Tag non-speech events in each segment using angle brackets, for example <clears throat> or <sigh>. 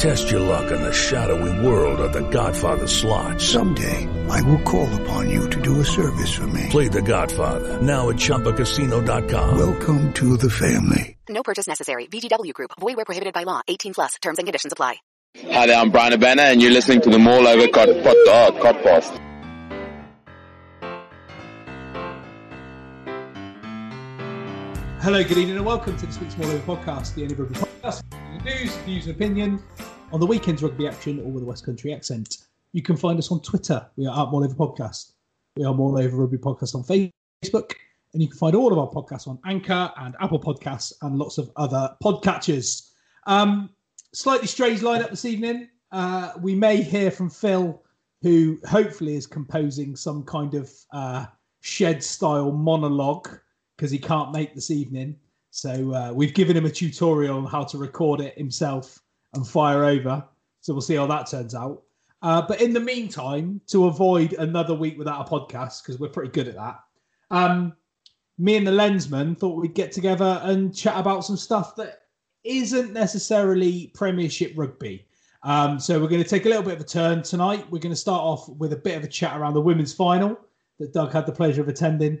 Test your luck in the shadowy world of The Godfather slot. Someday, I will call upon you to do a service for me. Play The Godfather now at ChumbaCasino.com. Welcome to the family. No purchase necessary. VGW Group. Void where prohibited by law. 18 plus. Terms and conditions apply. Hi there, I'm Brian Abana, and you're listening to the Mall Over Cod, pod, uh, Codcast. Hello, good evening, and welcome to this week's More Over podcast, the only rugby podcast. News, views, and opinion on the weekend's rugby action, all with a West Country accent. You can find us on Twitter. We are at More Over Podcast. We are More Over Rugby Podcast on Facebook, and you can find all of our podcasts on Anchor and Apple Podcasts and lots of other podcatchers. Um, slightly strange lineup this evening. Uh, we may hear from Phil, who hopefully is composing some kind of uh, shed-style monologue because he can't make this evening. So uh, we've given him a tutorial on how to record it himself and fire over. So we'll see how that turns out. Uh, but in the meantime, to avoid another week without a podcast, because we're pretty good at that, um, me and the lensman thought we'd get together and chat about some stuff that isn't necessarily Premiership rugby. Um, so we're going to take a little bit of a turn tonight. We're going to start off with a bit of a chat around the women's final that Doug had the pleasure of attending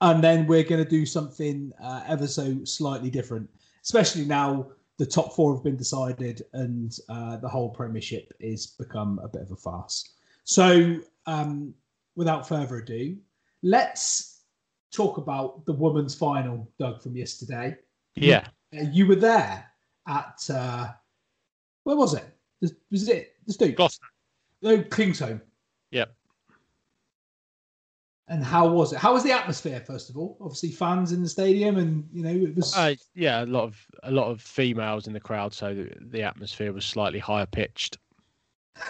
and then we're going to do something uh, ever so slightly different, especially now the top four have been decided and uh, the whole Premiership is become a bit of a farce. So, um, without further ado, let's talk about the women's final, Doug, from yesterday. Yeah, you, you were there at uh, where was it? Was it the Stoke? Gloucester. No, Kingsholm. Yep. And how was it? How was the atmosphere? First of all, obviously fans in the stadium, and you know it was. Uh, yeah, a lot of a lot of females in the crowd, so the, the atmosphere was slightly higher pitched. <laughs>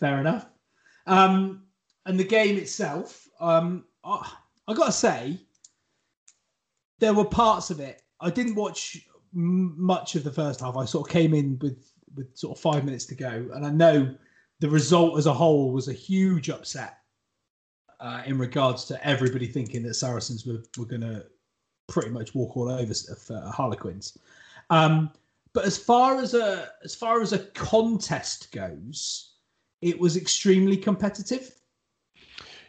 Fair enough. Um, and the game itself, um, I, I got to say, there were parts of it. I didn't watch m- much of the first half. I sort of came in with with sort of five minutes to go, and I know the result as a whole was a huge upset uh, in regards to everybody thinking that Saracens were, were going to pretty much walk all over uh, Harlequins. Um, but as far as a as far as a contest goes, it was extremely competitive.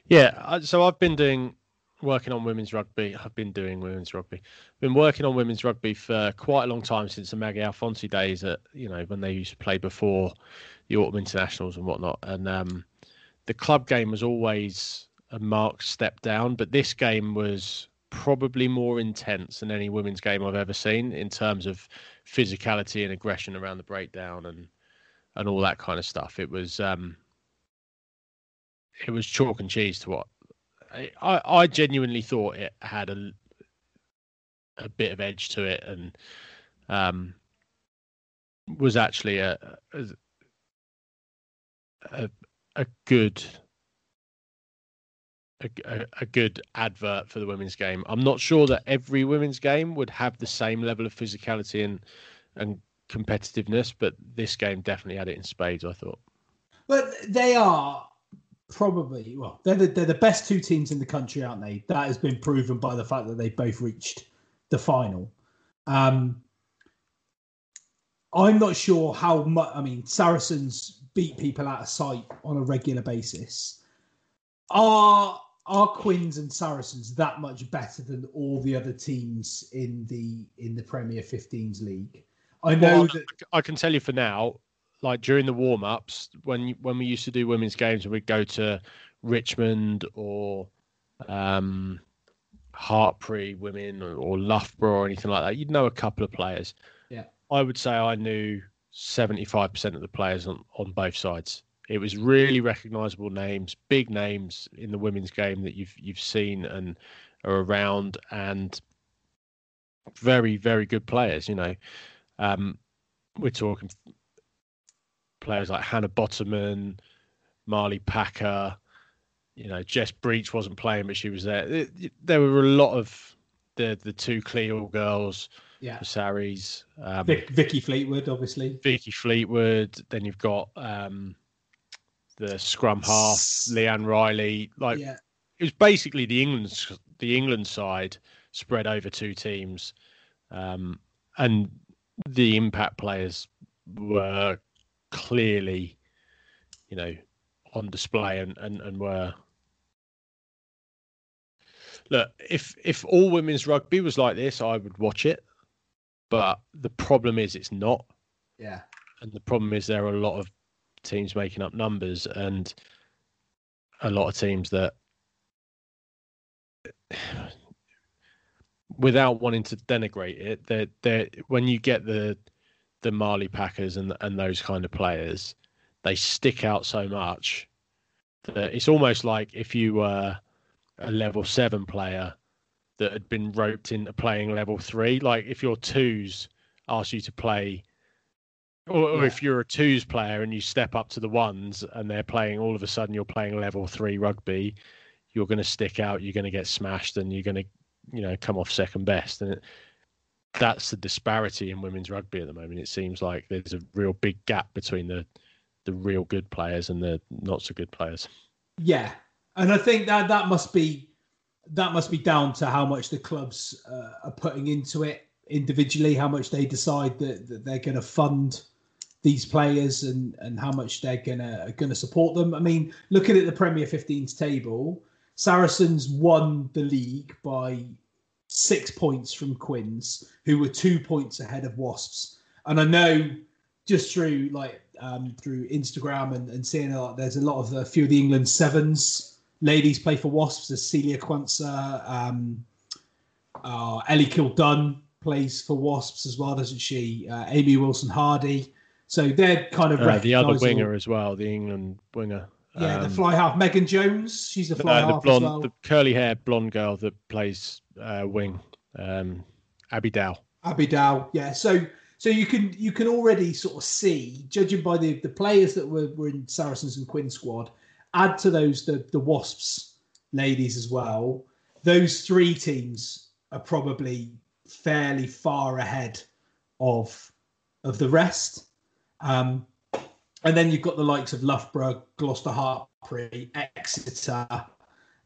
Yeah, so I've been doing working on women's rugby. I've been doing women's rugby. Been working on women's rugby for quite a long time since the Maggie Alfonsi days. At you know when they used to play before the autumn internationals and whatnot. And um, the club game was always a marked step down, but this game was probably more intense than any women's game I've ever seen in terms of physicality and aggression around the breakdown and and all that kind of stuff. It was um, it was chalk and cheese to what I, I genuinely thought it had a a bit of edge to it and um, was actually a a, a good a, a, good advert for the women's game. I'm not sure that every women's game would have the same level of physicality and and competitiveness, but this game definitely had it in spades. I thought. But they are probably well, they're the, they're the best two teams in the country, aren't they? That has been proven by the fact that they both reached the final. Um, I'm not sure how much. I mean, Saracens beat people out of sight on a regular basis. Are are Quins and Saracens that much better than all the other teams in the in the Premier 15s league? I know Well, that I can tell you for now, like during the warm ups, when when we used to do women's games, and we'd go to Richmond or um, Hartpury women or, or Loughborough or anything like that, you'd know a couple of players. Yeah. I would say I knew seventy five percent of the players on on both sides. It was really recognisable names, big names in the women's game that you've you've seen and are around, and very very good players. You know, um, we're talking players like Hannah Botterman, Marley Packer. You know, Jess Breach wasn't playing, but she was there. It- it- There were a lot of the the two Cleall girls, yeah, Saris, um, Vic, Vicky Fleetwood, obviously. Vicky Fleetwood. Then you've got um, the scrum half, Leanne Riley. Like yeah, it was basically the England the England side spread over two teams, um, and the impact players were clearly, you know, on display and and, and were. Look, if if all women's rugby was like this, I would watch it. But the problem is, it's not yeah, and the problem is there are a lot of teams making up numbers and a lot of teams that <sighs> without wanting to denigrate it that they when you get the the Marley Packers and and those kind of players they stick out so much that it's almost like if you were a level 7 player that had been roped into playing level 3 like if your twos ask you to play or, or Yeah. if you're a twos player and you step up to the ones and they're playing all of a sudden you're playing level three rugby you're going to stick out you're going to get smashed and you're going to you know come off second best. And it, that's the disparity in women's rugby at the moment. It seems like there's a real big gap between the the real good players and the not so good players. Yeah, and I think that that must be that must be down to how much the clubs uh, are putting into it individually, how much they decide that, that they're going to fund these players and and how much they're gonna gonna support them. I mean, looking at the Premier 15s table, Saracens won the league by six points from Quins, who were two points ahead of Wasps. And I know just through like um, through Instagram and, and seeing a lot, there's a lot of a few of the England sevens ladies play for Wasps. There's Celia Quansah, um, uh, Ellie Kildunn plays for Wasps as well, doesn't she? Uh, Amy Wilson Hardy. So they're kind of uh, the other winger as well the england winger Yeah, the um, fly half. Megan Jones. She's the fly uh, the half blonde as well. the curly hair blonde girl that plays uh, wing um abby dow Abby Dow. Yeah. So so you can you can already sort of see, judging by the the players that were, were in Saracens and Quinn squad, add to those the the Wasps ladies as well. Those three teams are probably fairly far ahead of of the rest. Um, and then you've got the likes of Loughborough, Gloucester Hartpury, Exeter.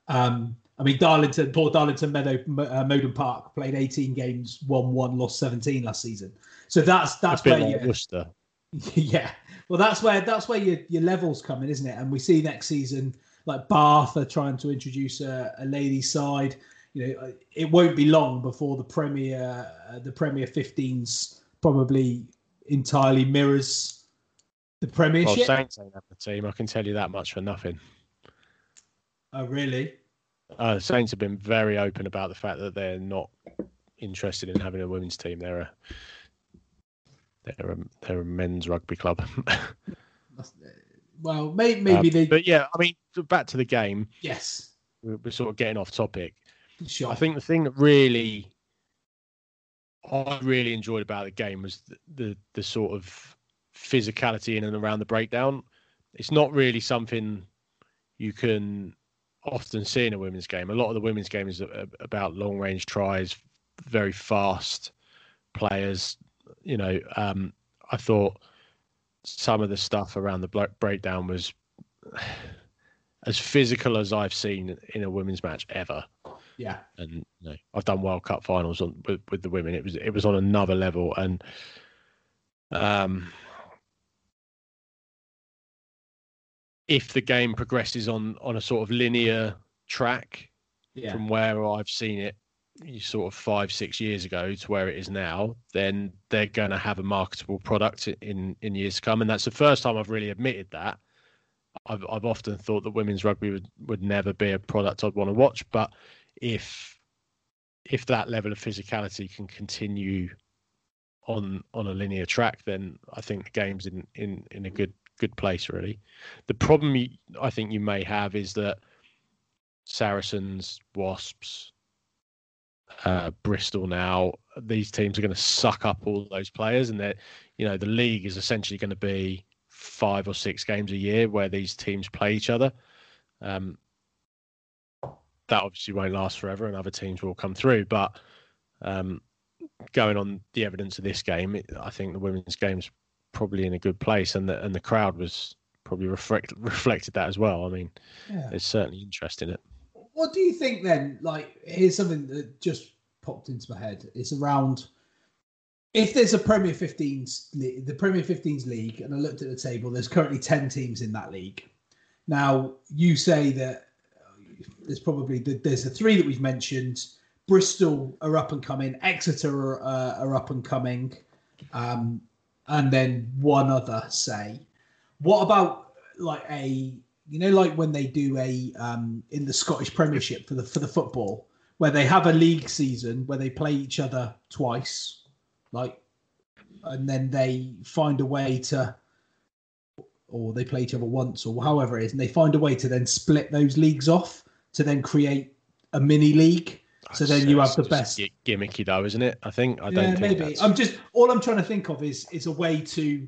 Um, I mean, Darlington, poor Darlington Meadow, uh, Mowden Park played 18 games, won one, lost 17 last season. So that's that's where like you, worcester <laughs> yeah. Well, that's where that's where your your levels come in, isn't it? And we see next season like Bath are trying to introduce a, a ladies' side. You know, it won't be long before the Premier uh, the Premier 15s probably entirely mirrors the well Premiership. saints ain't have the team i can tell you that much for nothing oh, really? Uh, Saints have been very open about the fact that they're not interested in having a women's team. They're a they're a they're a men's rugby club. <laughs> Well, may, maybe Um, they. But yeah, I mean, back to the game. yes. We're, we're sort of getting off topic. Sure. I think the thing that really I really enjoyed about the game was the, the the sort of physicality in and around the breakdown. It's not really something you can often see in a women's game. A lot of the women's game is about long range tries, very fast players. You know, um, I thought some of the stuff around the breakdown was <sighs> as physical as I've seen in a women's match ever. Yeah, and you know, I've done World Cup finals on with, with the women. It was it was on another level, and um, if the game progresses on on a sort of linear track yeah. from where I've seen it sort of five six years ago to where it is now then they're going to have a marketable product in in years to come and that's the first time I've really admitted that I've I've often thought that women's rugby would would never be a product I'd want to watch but if if that level of physicality can continue on on a linear track then I think the game's in in in a good good place really the problem you, I think you may have is that Saracens Wasps uh, Bristol now, these teams are going to suck up all those players, and that you know the league is essentially going to be five or six games a year where these teams play each other. Um, that obviously won't last forever, and other teams will come through. But um, going on the evidence of this game, it, I think the women's game's probably in a good place, and the and the crowd was probably reflect, <laughs> reflected that as well. I mean, yeah. there's certainly interest in it what do you think then? Like, here's something that just popped into my head. It's around if there's a Premier 15s, the Premier 15s league, and I looked at the table, there's currently 10 teams in that league. Now, you say that there's probably there's the three that we've mentioned. Bristol are up and coming. Exeter are, uh, are up and coming, um, and then one other. Say, what about like a you know, like when they do a um, in the Scottish Premiership for the for the football, where they have a league season where they play each other twice, like, and then they find a way to, or they play each other once, or however it is, and they find a way to then split those leagues off to then create a mini league. So then you have the best gimmicky though, isn't it? I think I don't. Yeah, maybe. That's... I'm just all I'm trying to think of is is a way to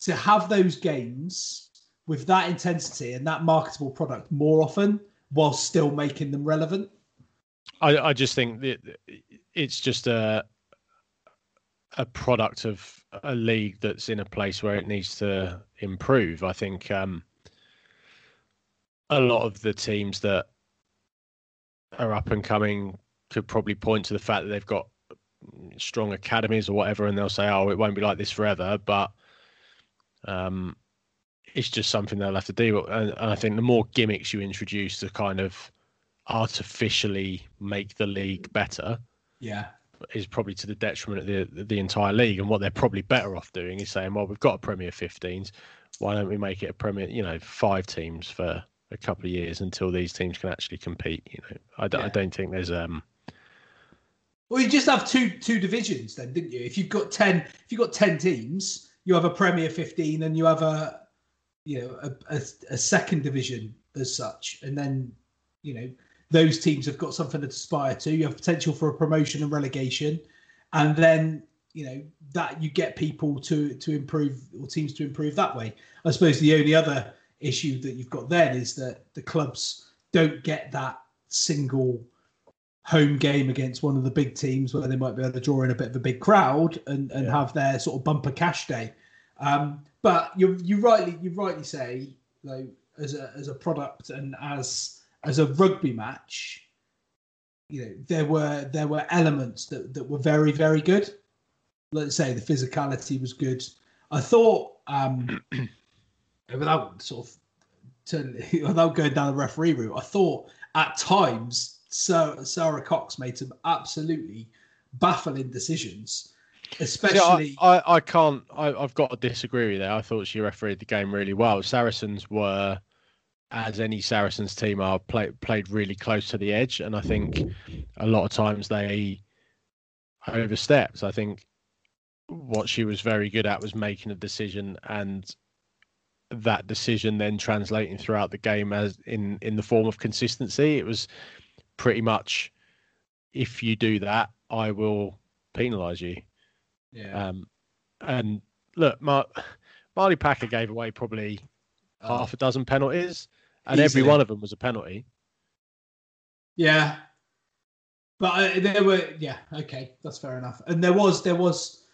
to have those games with that intensity and that marketable product more often while still making them relevant? I, I just think that it's just a a product of a league that's in a place where it needs to improve. I think um, a lot of the teams that are up and coming could probably point to the fact that they've got strong academies or whatever, and they'll say, "Oh, it won't be like this forever." But um, it's just something they'll have to do. And, and I think the more gimmicks you introduce to kind of artificially make the league better, yeah, is probably to the detriment of the the entire league. And what they're probably better off doing is saying, well, we've got a Premier 15s. Why don't we make it a Premier, you know, five teams for a couple of years until these teams can actually compete? You know, I, yeah. I don't think there's um. Well, you just have two two divisions then, didn't you? If you've got ten, if you've got ten teams, you have a Premier 15 and you have a you know a, a, a, second division as such, and then you know those teams have got something to aspire to. You have potential for a promotion and relegation, and then you know that you get people to to improve or teams to improve that way. I suppose the only other issue that you've got then is that the clubs don't get that single home game against one of the big teams where they might be able to draw in a bit of a big crowd and, and yeah. have their sort of bumper cash day. Um, but you you rightly you rightly say though as a as a product and as as a rugby match, you know there were there were elements that that were very very good. Let's say the physicality was good. I thought um, <clears throat> without sort of turning, <laughs> without going down the referee route, I thought at times Sarah, Sara Cox made some absolutely baffling decisions especially. See, I, I, I, can't. I, have got to disagree with that. I thought she refereed the game really well. Saracens were, as any Saracens team are, play, played really close to the edge, and I think a lot of times they overstepped. I think what she was very good at was making a decision and that decision then translating throughout the game as in in the form of consistency. It was pretty much if you do that, I will penalise you. Yeah. Um, and look, Mar- Marley Packer gave away probably oh. half a dozen penalties, and Easily. every one of them was a penalty. Yeah, but uh, there were yeah okay that's fair enough. And there was there was,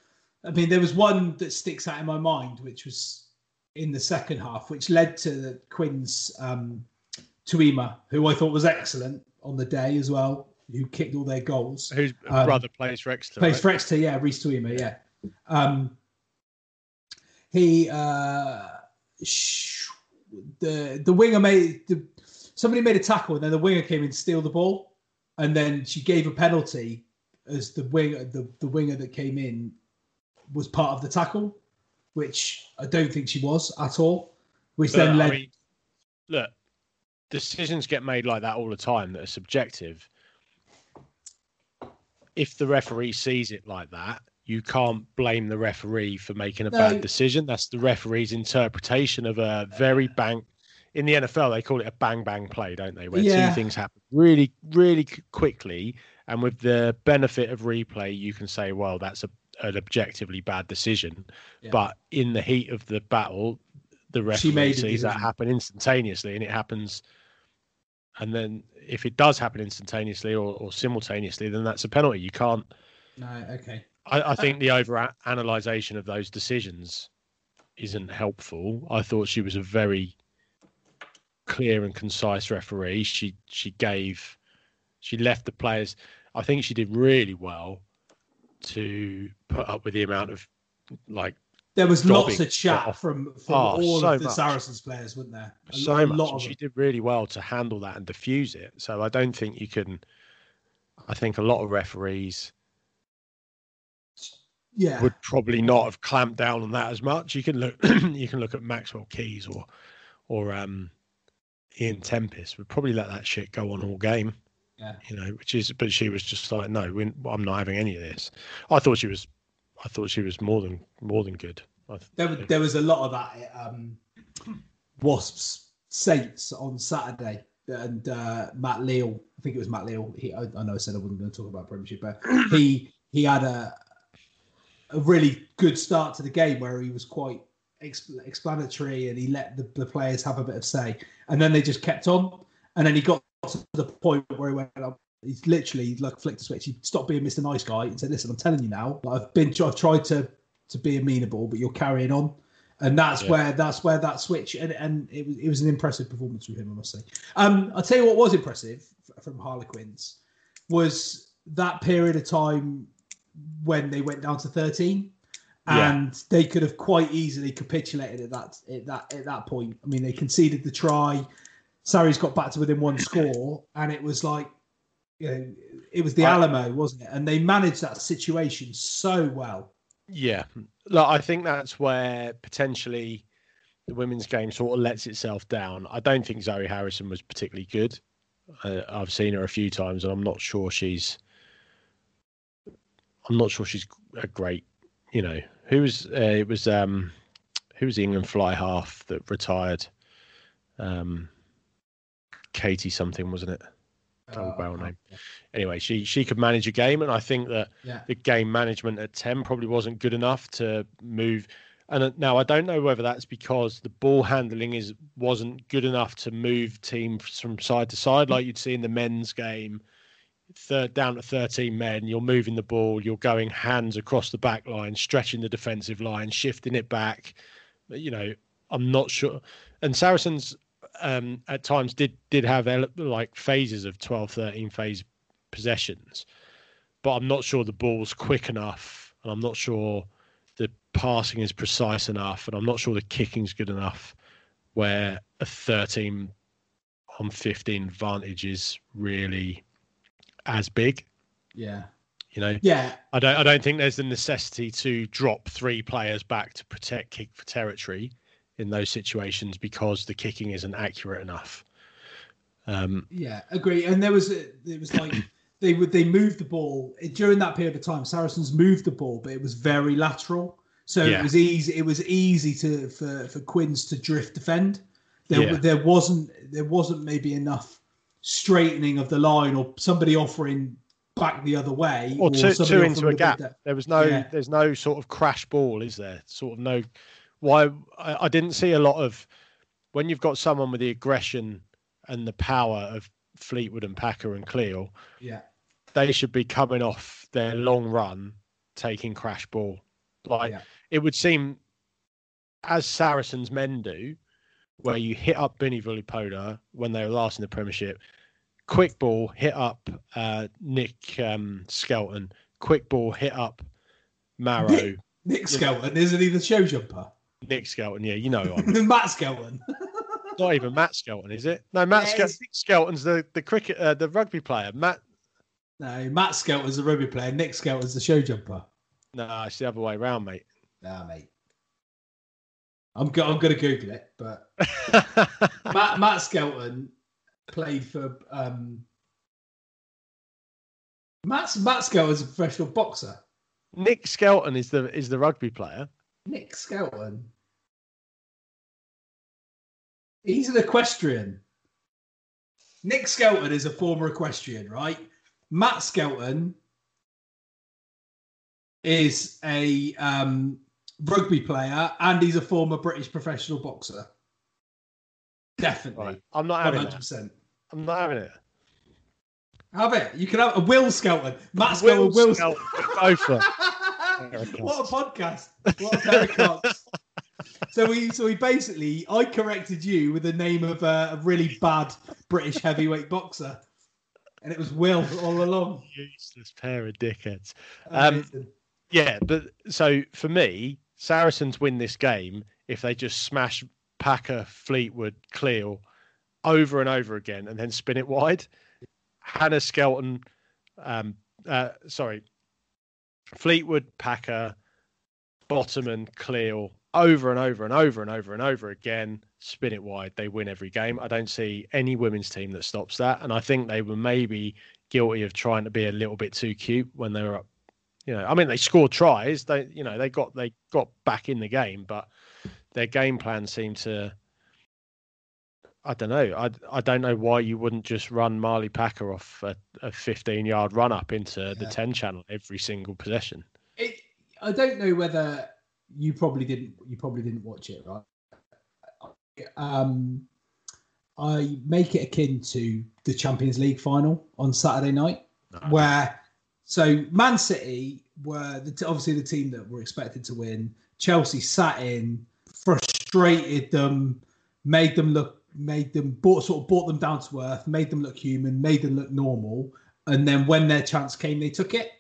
I mean there was one that sticks out in my mind, which was in the second half, which led to the Quinn's um, Tuima, who I thought was excellent on the day as well, who kicked all their goals. Whose Um, brother plays for Exeter? Plays right? for Exeter, yeah, Reese Tuima, yeah. Um, he uh, sh- the the winger made the, somebody made a tackle and then the winger came in to steal the ball, and then she gave a penalty as the winger the, the winger that came in was part of the tackle, which I don't think she was at all. Which But, then I led mean, look, decisions get made like that all the time that are subjective. If the referee sees it like that, you can't blame the referee for making a No. bad decision. That's the referee's interpretation of a very bang. In the NFL, they call it a bang bang play, don't they? Where Yeah. two things happen really, really quickly, and with the benefit of replay, you can say, "Well, that's a, an objectively bad decision." Yeah. But in the heat of the battle, the referee sees that happen instantaneously, and it happens. And then, if it does happen instantaneously or, or simultaneously, then that's a penalty. You can't. no, okay. I, Uh, I think the over analyzation of those decisions isn't helpful. I thought she was a very clear and concise referee. She she gave, she left the players. I think she did really well to put up with the amount of like There was lots of chat off- from, from Oh, all so of the much. Saracens players, wasn't there? A, so a much. lot of she did really well to handle that and diffuse it. So I don't think you can. I think a lot of referees Yeah. would probably not have clamped down on that as much. You can look, <clears throat> you can look at Maxwell Keys or, or um, Ian Tempest would probably let that shit go on all game. Yeah. You know, which is, but she was just like, no, we, I'm not having any of this. I thought she was, I thought she was more than more than good. I th- There, was- there was a lot of that at um, Wasps Saints on Saturday, and uh, Matt Leal. I think it was Matt Leal. He, I, I know I said I wasn't going to talk about Premiership, but <coughs> he he had a a really good start to the game where he was quite explanatory and he let the, the players have a bit of say, and then they just kept on, and then he got to the point where he went up. He's literally like flicked a switch. He stopped being Mr. Nice Guy and said, "Listen, I'm telling you now. Like, I've been, I've tried to to be amenable, but you're carrying on." and that's Yeah. where that's where that switch and, and it was it was an impressive performance from him, I must say. Um, I'll tell you what was impressive from Harlequins was that period of time when they went down to thirteen, Yeah. and they could have quite easily capitulated at that at that at that point. I mean, they conceded the try. Sarri's got back to within one <laughs> score, and it was like. You know, it was the I- Alamo, wasn't it? And they managed that situation so well. Yeah, look, I think that's where potentially the women's game sort of lets itself down. I don't think Zoe Harrison was particularly good. Uh, I've seen her a few times, and I'm not sure she's. I'm not sure she's a great. You know, who was uh, it was um, who was the England fly half that retired? Um, Katie something, wasn't it? Uh, barrel name. Anyway, she she could manage a game, and I think that Yeah. the game management at 10 probably wasn't good enough to move and uh, now I don't know whether that's because the ball handling is wasn't good enough to move teams from side to side like you'd see in the men's game third down to 13 men you're moving the ball you're going hands across the back line stretching the defensive line shifting it back you know I'm not sure and Saracens um, at times did did have like phases of 12 13 phase possessions but I'm not sure the ball's quick enough, and I'm not sure the passing is precise enough, and I'm not sure the kicking's good enough. Where a 13 on 15 advantage is really as big, Yeah. you know. Yeah. I don't. I don't think there's the necessity to drop three players back to protect kick for territory in those situations because the kicking isn't accurate enough. Um, Yeah, agree. And there was a, it was like <coughs> they would they moved the ball during that period of time. Saracens moved the ball, but it was very lateral, so Yeah. it was easy. It was easy to for for Quins to drift defend. There Yeah. there wasn't there wasn't maybe enough straightening of the line or somebody offering back the other way or two, two into a gap. There was no, Yeah. there's no sort of crash ball, is there? Sort of no. Why I, I didn't see a lot of when you've got someone with the aggression and the power of Fleetwood and Packer and Cleall, Yeah, they should be coming off their long run, taking crash ball. Like Yeah. it would seem, as Saracens men do, where you hit up Billy Vunipola when they were last in the Premiership. Quick ball, hit up uh, Nick um, Skelton. Quick ball, hit up Maro. Nick, Nick Skelton, isn't he the show jumper? Nick Skelton, yeah, you know who I <laughs> mean. Matt Skelton. Not even Matt Skelton, is it? No, Matt Yeah, Skel- Skelton's the the cricket, uh, the rugby player. Matt, No, Matt Skelton's the rugby player. Nick Skelton's the show jumper. no, it's the other way around, mate. Nah, mate. I'm go- I'm gonna Google it, but <laughs> Matt Matt Skelton played for um Matt Matt Skelton's a professional boxer. Nick Skelton is the is the rugby player. Nick Skelton. He's an equestrian. Nick Skelton is a former equestrian, right? Matt Skelton is a um, rugby player and he's a former British professional boxer. Definitely. Right. I'm not having that. 100%. I'm not having it. Have it. You can have a Will Skelton. Matt Skelton, Will Will Skelton, it. <laughs> what a podcast! What a pair of cocks. So we, so we basically, I corrected you with the name of a, a really bad British heavyweight boxer, and it was Will all along. Useless pair of dickheads. Um, yeah, but so for me, Saracens win this game if they just smash Packer, Fleetwood, Cleall over and over again and then spin it wide. Hannah Skelton, um, uh, sorry, Fleetwood, Packer, Bottom, and Cleall over and over and over and over and over again, spin it wide. They win every game. I don't see any women's team that stops that. And I think they were maybe guilty of trying to be a little bit too cute when they were up. You know, I mean, they scored tries. They, you know, they got they got back in the game, but their game plan seemed to. I don't know. I I don't know why you wouldn't just run Marley Packer off a, a 15 yard run up into the 10 channel every single possession. It, I don't know whether you probably didn't. You probably didn't watch it, right? Um, I make it akin to the Champions League final on Saturday night, where so Man City were the, obviously the team that were expected to win. Chelsea sat in, frustrated them, made them look, made them bought sort of brought them down to earth, made them look human, made them look normal, and then when their chance came, they took it.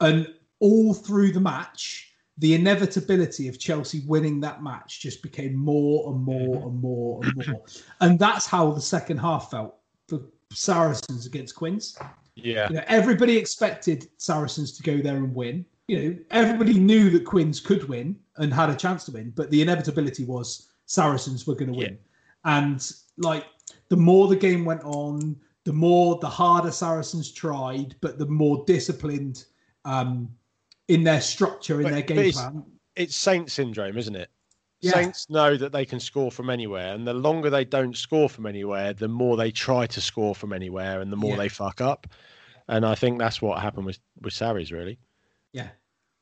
And all through the match, the inevitability of Chelsea winning that match just became more and more mm-hmm. and more and more. and that's how the second half felt for Saracens against Quins. Yeah. You know, everybody expected Saracens to go there and win. You know, everybody knew that Quins could win and had a chance to win, but the inevitability was Saracens were going to win. And like the more the game went on, the more the harder Saracens tried, but the more disciplined um, in their structure, in But- their game it's- plan. It's Saint syndrome, isn't it? Yeah. Saints know that they can score from anywhere, and the longer they don't score from anywhere, the more they try to score from anywhere, and the more Yeah. they fuck up. And I think that's what happened with with Sarries, really. Yeah.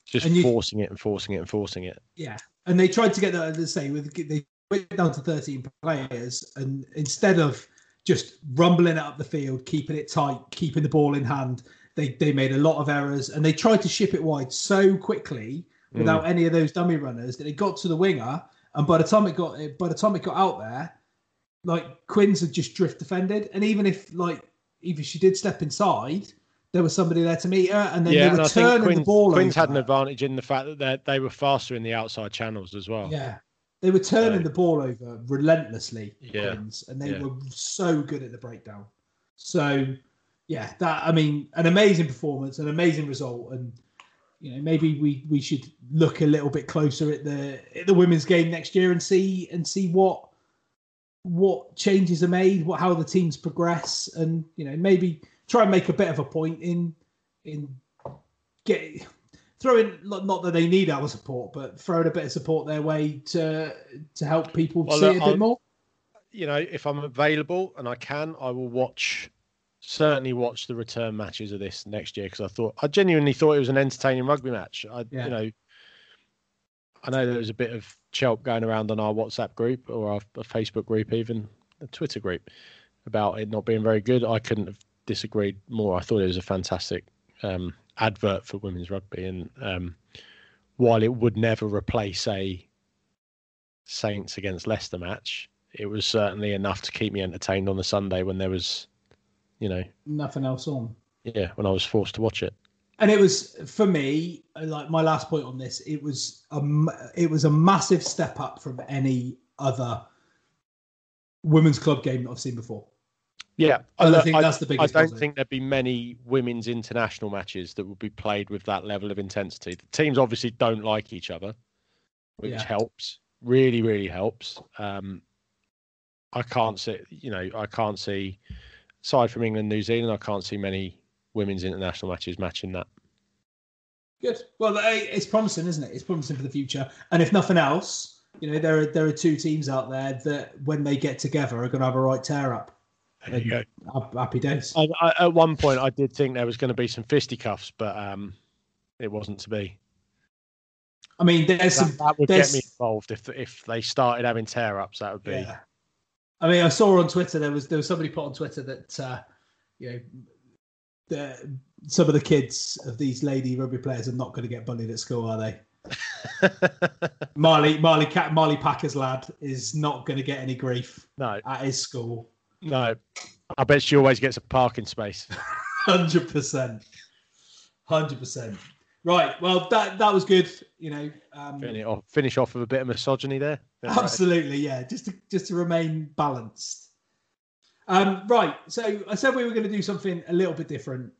Just you- forcing it and forcing it and forcing it. Yeah, and they tried to get that. Let's say with they went down to thirteen players, and instead of just rumbling it up the field, keeping it tight, keeping the ball in hand, they they made a lot of errors, and they tried to ship it wide so quickly hmm. without any of those dummy runners that it got to the winger, and by the time it got by the time it got out there, like Quinn's had just drift defended, and even if like even if she did step inside. There was somebody there to meet her, and then yeah, they were turning the ball over. had an advantage in the fact that they they were faster in the outside channels as well. Yeah, they were turning the ball over relentlessly, Yeah. And they Yeah. were so good at the breakdown. So, yeah, that I mean, an amazing performance, an amazing result, and you know maybe we we should look a little bit closer at the at the women's game next year and see and see what what changes are made, what how the teams progress, and you know maybe try and make a bit of a point in in get throwing not that they need our support, but throwing a bit of support their way to to help people Well, see look, it a I'll- bit more. You know, if I'm available and I can, I will watch. Certainly watch the return matches of this next year because I thought I genuinely thought it was an entertaining rugby match. I, Yeah. you know, I know there was a bit of chelp going around on our WhatsApp group or our, our Facebook group, even the Twitter group, about it not being very good. I couldn't have disagreed more. I thought it was a fantastic um, advert for women's rugby, and um, while it would never replace a Saints against Leicester match, it was certainly enough to keep me entertained on the Sunday when there was, you know, Nothing else on. yeah, when I was forced to watch it. and it was for me like my last point on this it was a it was a massive step up from any other women's club game that i've seen before Yeah, I look, think that's the biggest I don't positive. think there'd be many women's international matches that would be played with that level of intensity. The teams obviously don't like each other, which Yeah. helps. Really, really helps. Um, I can't see, you know, I can't see, aside from England, New Zealand, I can't see many women's international matches matching that. good well it's promising isn't it it's promising for the future and if nothing else you know there are there are two teams out there that when they get together are going to have a right tear up There you go. Hap- happy days I, I, at one point, I did think there was going to be some fisticuffs, but um, it wasn't to be. i mean there's That, some that would there's, get me involved if if they started having tear ups. That would be. Yeah. I mean, I saw on Twitter there was there was somebody put on Twitter that uh, you know the, some of the kids of these lady rugby players are not going to get bullied at school, are they? <laughs> Marley Marley Marley Packer's lad is not going to get any grief no, at his school. No. I bet she always gets a parking space. <laughs> Hundred percent, hundred percent. Right. Well, that that was good. You know, um, Finish off, finish off with a bit of misogyny there. Then right. Absolutely, yeah. Just to just to remain balanced. Um, right. So I said we were going to do something a little bit different.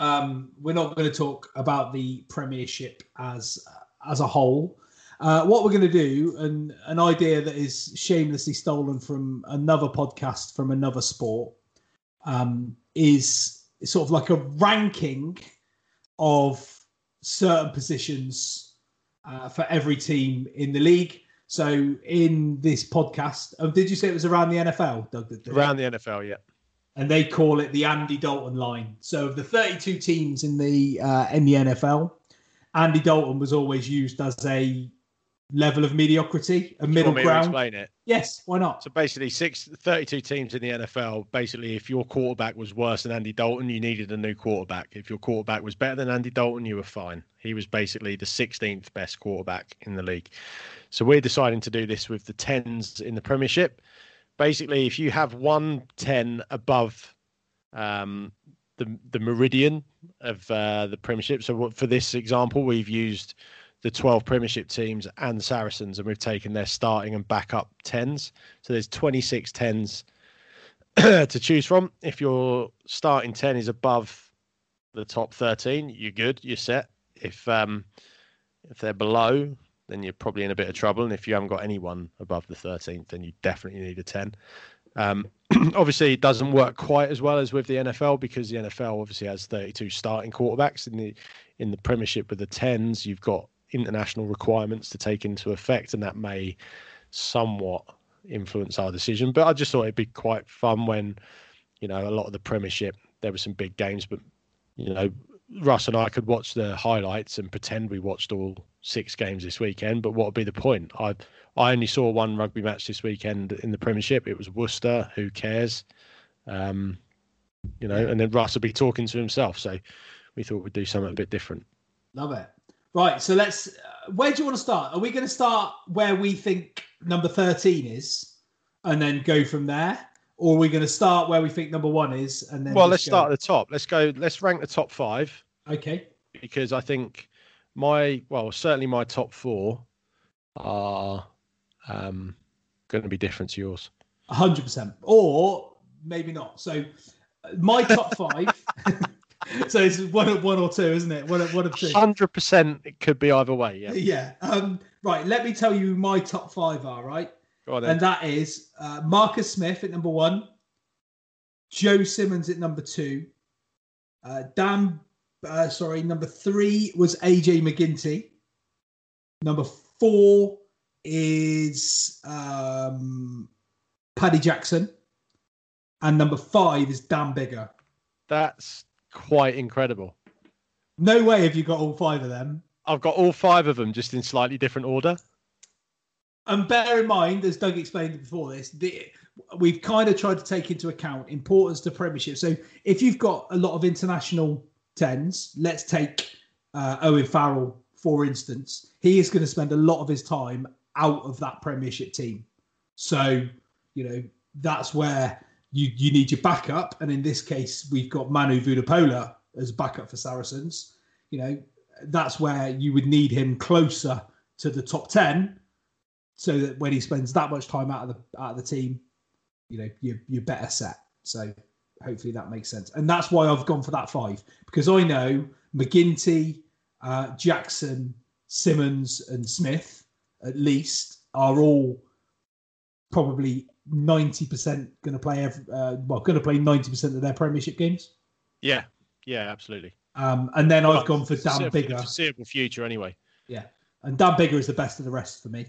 Um, we're not going to talk about the Premiership as as a whole. Uh, what we're going to do, and an idea that is shamelessly stolen from another podcast from another sport, um, is sort of like a ranking of certain positions uh, for every team in the league. So in this podcast, oh, did you say it was around the NFL, Doug? did it? Around the NFL, yeah. and they call it the Andy Dalton line. So of the 32 teams in the uh, in the NFL, Andy Dalton was always used as a level of mediocrity, a middle want me to ground. explain it? Yes, why not? So basically, six, 32 teams in the NFL. Basically, if your quarterback was worse than Andy Dalton, you needed a new quarterback. If your quarterback was better than Andy Dalton, you were fine. He was basically the 16th best quarterback in the league. So we're deciding to do this with the tens in the Premiership. Basically, if you have one 10 above um, the the meridian of uh, the Premiership. So for this example, we've used the 12 Premiership teams and Saracens, and we've taken their starting and backup tens. So there's 26 tens <clears throat> to choose from. If your starting 10 is above the top 13, you're good, you're set. If um, if they're below, then you're probably in a bit of trouble. And if you haven't got anyone above the 13th, then you definitely need a 10. Um, <clears throat> obviously, it doesn't work quite as well as with the NFL because the NFL obviously has 32 starting quarterbacks in the in the Premiership with the tens. You've got international requirements to take into effect, and that may somewhat influence our decision. But I just thought it'd be quite fun when you know a lot of the Premiership there were some big games, but you know Russ and I could watch the highlights and pretend we watched all six games this weekend. But what would be the point? I I only saw one rugby match this weekend in the Premiership. It was Worcester. Who cares? Um, you know, and then Russ would be talking to himself. So we thought we'd do something a bit different. Love it. Right. So let's. Uh, where do you want to start? Are we going to start where we think number 13 is and then go from there? Or are we going to start where we think number one is and then. Well, let's go- start at the top. Let's go. Let's rank the top five Okay. because I think my well certainly my top four are um, going to be different to yours. hundred percent, or maybe not. So uh, my top five. <laughs> <laughs> so it's one of one or two, isn't it? One of one of two. Hundred percent, it could be either way. Yeah. Yeah. Um, right. Let me tell you who my top five are. Right, Go on then. and that is uh, Marcus Smith at number one, Joe Simmonds at number two, uh, Dan. Uh, sorry, number three was AJ MacGinty. Number four is um, Paddy Jackson, and number five is Dan Biggar. That's quite incredible. No way have you got all five of them. I've got all five of them just in slightly different order. And bear in mind, as Doug explained before this, the, we've kind of tried to take into account importance to Premiership. So if you've got a lot of international tens, let's take uh, Owen Farrell for instance. He is going to spend a lot of his time out of that Premiership team. So, you know, that's where you, you need your backup. And in this case, we've got Manu Vunipola as backup for Saracens. You know, that's where you would need him closer to the top 10 so that when he spends that much time out of the out of the team, you know, you're, you're better set. So hopefully that makes sense. And that's why I've gone for that five because I know MacGinty, uh, Jackson, Simmonds, and Smith at least are all probably 90% going to play every, uh, well going to play 90% of their premiership games Yeah, yeah, absolutely. um, and then Well, i've gone for Dan Biggar Foreseeable future, anyway. yeah and Dan Biggar is the best of the rest for me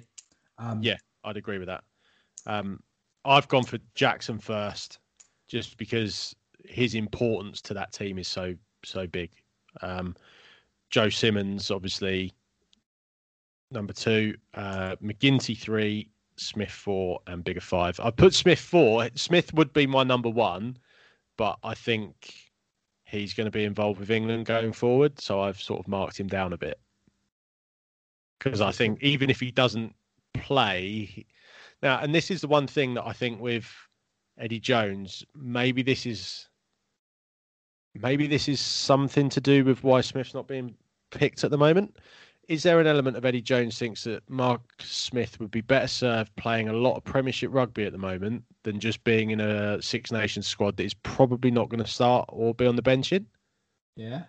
um, Yeah, I'd agree with that. Um, I've gone for Jackson first, just because his importance to that team is so so big. Um, Joe Simmonds, obviously, number two. Uh, MacGinty three, Smith four, and Biggar five. I put Smith four. Smith would be my number one, but I think he's going to be involved with England going forward, so I've sort of marked him down a bit because I think even if he doesn't play now, and this is the one thing that I think with Eddie Jones, maybe this is maybe this is something to do with why Smith's not being picked at the moment. Is there an element of Eddie Jones thinks that Mark Smith would be better served playing a lot of Premiership rugby at the moment than just being in a Six Nations squad that is probably not going to start or be on the bench in? yeah.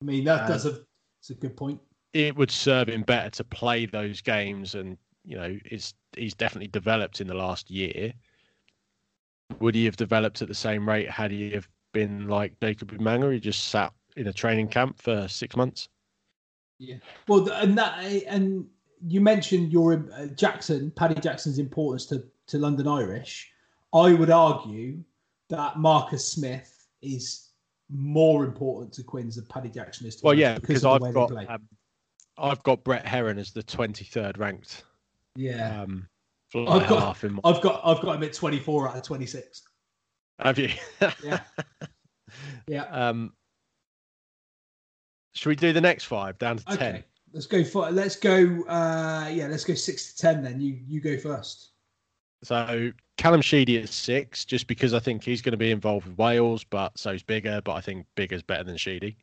I mean that Um, does a it's a good point. it would serve him better to play those games and you know it's he's definitely developed in the last year. Would he have developed at the same rate had he have been like jacob Umaga, he just sat in a training camp for six months Yeah. Well, and that and you mentioned your uh, Jackson, Paddy Jackson's importance to to London Irish. I would argue that Marcus Smith is more important to Quinns than Paddy Jackson is to well yeah because of the way i've got um, i've got Brett Herron as the 23rd ranked yeah. um I've got half in my, I've got I've got him at 24 out of 26. have you Yeah. <laughs> Yeah. um should we do the next five down to 10 Okay. Let's go for let's go uh yeah, let's go 6 to 10 then. You you go first. So Callum Sheedy at six, just because I think he's going to be involved with Wales, but so's Biggar, but I think Biggar's better than Sheedy.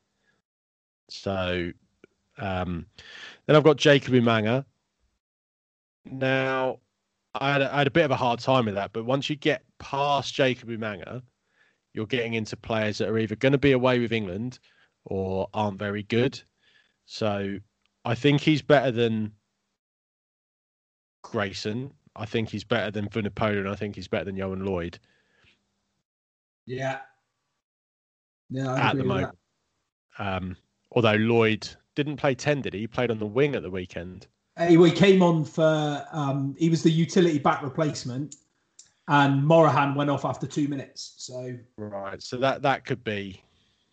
So um, then I've got Jacob Umaga. Now, I had, a, I had a bit of a hard time with that, but once you get past Jacob Umaga, you're getting into players that are either going to be away with England or aren't very good. So I think he's better than Grayson. I think he's better than Vunipola, and I think he's better than Johan Lloyd Yeah. Yeah, I at the moment. Um, although Lloyd didn't play 10, did he? He played on the wing at the weekend. he came on for um he was the utility back replacement and Morahan went off after 2 minutes. So Right. So that that could be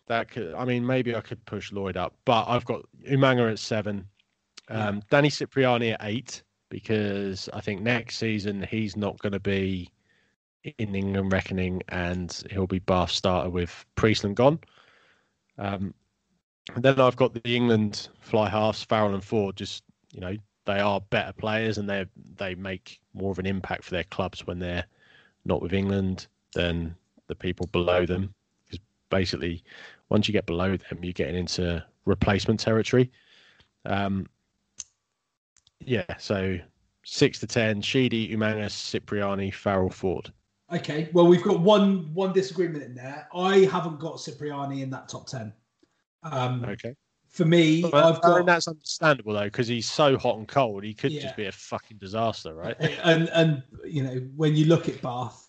that could I mean maybe I could push Lloyd up, but I've got Umaga at seven, um, Danny Cipriani at eight because I think next season he's not going to be in England reckoning and he'll be Bath starter with Priestland gone. Um, and then I've got the England fly halves, Farrell and Ford. Just you know they are better players and they they make more of an impact for their clubs when they're not with England than the people below them. Because basically, once you get below them, you're getting into replacement territory. Um, yeah, so six to ten: Sheedy, Umaga, Cipriani, Farrell, Ford. Okay, well we've got one one disagreement in there. I haven't got Cipriani in that top ten. Um, Okay, For me, but I've I got mean, that's understandable though, because he's so hot and cold. He could Yeah. just be a fucking disaster, right? <laughs> and and you know when you look at Bath,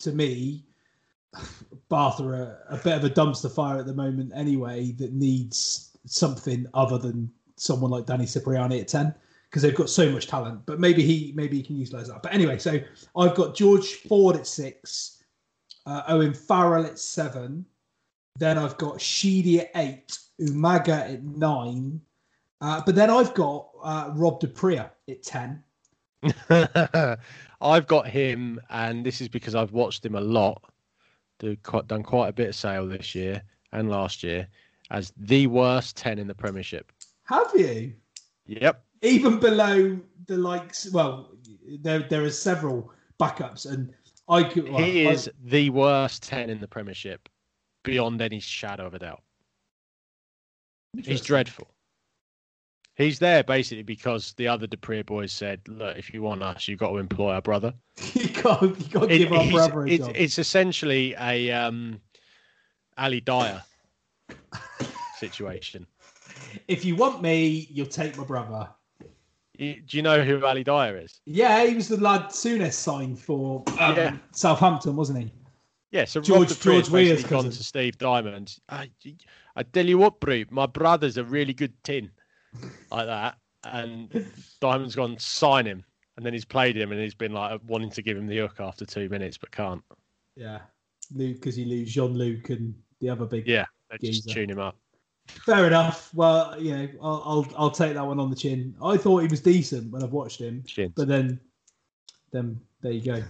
to me, Bath are a, a bit of a dumpster fire at the moment anyway. That needs something other than someone like Danny Cipriani at ten because they've got so much talent. But maybe he maybe he can utilize that. But anyway, so I've got George Ford at six, uh, Owen Farrell at seven, then I've got Sheedy at eight, Umaga at nine, uh, but then I've got uh, Rob du Preez at ten. <laughs> I've got him, and this is because I've watched him a lot. Do done quite a bit of sale this year and last year as the worst ten in the Premiership. Have you? Yep. Even below the likes, well, there there are several backups, and I could. Well, he I- is the worst ten in the Premiership, beyond any shadow of a doubt. He's dreadful. He's there basically because the other du Preez boys said, "Look, if you want us, you've got to employ our brother." <laughs> you got you got to It- give our brother a it's, job. it's essentially a um, Ali Dia <laughs> situation. If you want me, you'll take my brother. You- Do you know who Ali Dia is? Yeah, he was the lad Souness signed for um, Yeah. Southampton, wasn't he? Yeah, so George- Rob George has Weah's gone to Steve Diamond. I, I tell you what, bro, my brother's a really good tin, like that, and Diamond's gone sign him, and then he's played him, and he's been like wanting to give him the hook after two minutes, but can't. Yeah, Luke, because you lose Jean Luc and the other big. Yeah, they just tune him up. Fair enough. Well, you know, I'll, I'll I'll take that one on the chin. I thought he was decent when I've watched him, Chin. but then, then there you go.